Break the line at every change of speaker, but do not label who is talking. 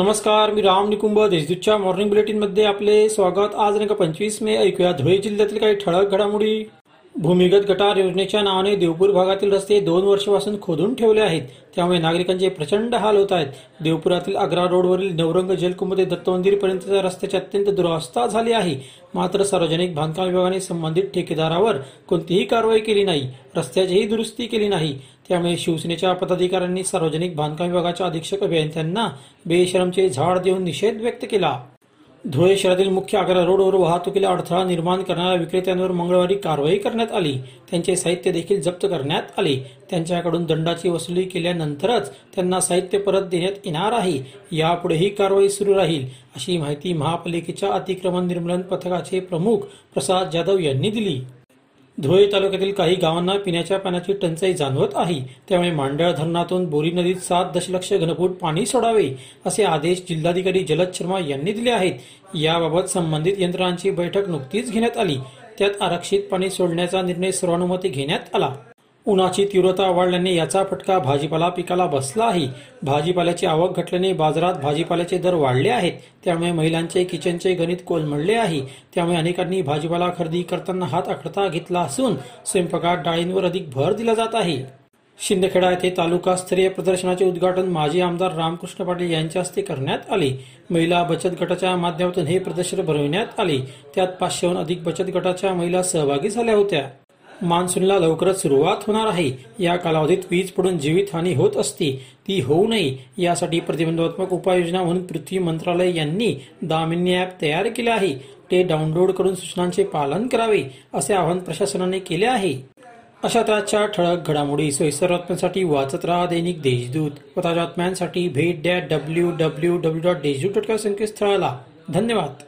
नमस्कार मी राम निकुंभ देशदूतच्या मॉर्निंग बुलेटिनमध्ये आपले स्वागत. आज दिनांक पंचवीस मे ऐकूया धुळे जिल्ह्यातील काही ठळक घडामोडी. भूमिगत गटार योजनेच्या नावाने देवपूर भागातील रस्ते दोन वर्षापासून खोदून ठेवले आहेत. त्यामुळे नागरिकांचे प्रचंड हाल होत आहेत. देवपुरातील आग्रा रोडवरील नवरंग जलकुंभ ते दत्त मंदिरपर्यंतच्या रस्त्याची अत्यंत दुरावस्था झाली आहे. मात्र सार्वजनिक बांधकाम विभागाने संबंधित ठेकेदारावर कोणतीही कारवाई केली नाही. रस्त्याचीही दुरुस्ती केली नाही. त्यामुळे शिवसेनेच्या पदाधिकाऱ्यांनी सार्वजनिक बांधकाम विभागाच्या अधीक्षक अभियंत्यांना बेशरमचे झाड देऊन निषेध व्यक्त केला. धुळे शहरातील मुख्य आग्रा रोडवर वाहतुकीला अडथळा निर्माण करणाऱ्या विक्रेत्यांवर मंगळवारी कारवाई करण्यात आली. त्यांचे साहित्य देखील जप्त करण्यात आले. त्यांच्याकडून दंडाची वसुली केल्यानंतरच त्यांना साहित्य परत देण्यात येणार आहे. यापुढेही कारवाई सुरू राहील अशी माहिती महापालिकेच्या अतिक्रमण निर्मूलन पथकाचे प्रमुख प्रसाद जाधव यांनी दिली. धुळे तालुक्यातील काही गावांना पिण्याच्या पाण्याची टंचाई जाणवत आहे. त्यामुळे मांडळ धरणातून बोरी नदीत सात दशलक्ष घनफूट पाणी सोडावे असे आदेश जिल्हाधिकारी जलद शर्मा यांनी दिले आहेत. याबाबत संबंधित यंत्रणांची बैठक नुकतीच घेण्यात आली. त्यात आरक्षित पाणी सोडण्याचा निर्णय सर्वानुमती घेण्यात आला. उन्हाची तीव्रता वाढल्याने याचा फटका भाजीपाला पिकाला बसला आहे भाजीपाल्याची आवक घटल्याने बाजारात भाजीपाल्याचे दर वाढले आहेत. त्यामुळे महिलांचे किचनचे गणित कोलमडले आहे. त्यामुळे अनेकांनी भाजीपाला खरेदी करताना हात आखडता घेतला असून स्वयंपाकात डाळींवर अधिक भर दिला जात आहे. शिंदखेडा येथे तालुकास्तरीय प्रदर्शनाचे उद्घाटन माजी आमदार रामकृष्ण पाटील यांच्या हस्ते करण्यात आले. महिला बचत गटाच्या माध्यमातून हे प्रदर्शन भरविण्यात आले. त्यात पाचशेहून अधिक बचत गटाच्या महिला सहभागी झाल्या होत्या. मान्सूनला लवकरच सुरुवात होणार आहे. या कालावधीत वीज पडून जीवितहानी होत असते ती होऊ नये यासाठी प्रतिबंधात्मक उपाययोजना म्हणून पृथ्वी मंत्रालय यांनी दामिनी ॲप तयार केले आहे. ते डाउनलोड करून सूचनांचे पालन करावे असे आवाहन प्रशासनाने केले आहे. अशा त्याच्या ठळक घडामोडी सोयीस्तर बातम्यांसाठी वाचत राहा दैनिक देशदूत. व ताज्या बातम्यांसाठी भेट द्या W W W dot Deshdoot dot संकेतस्थळाला. धन्यवाद.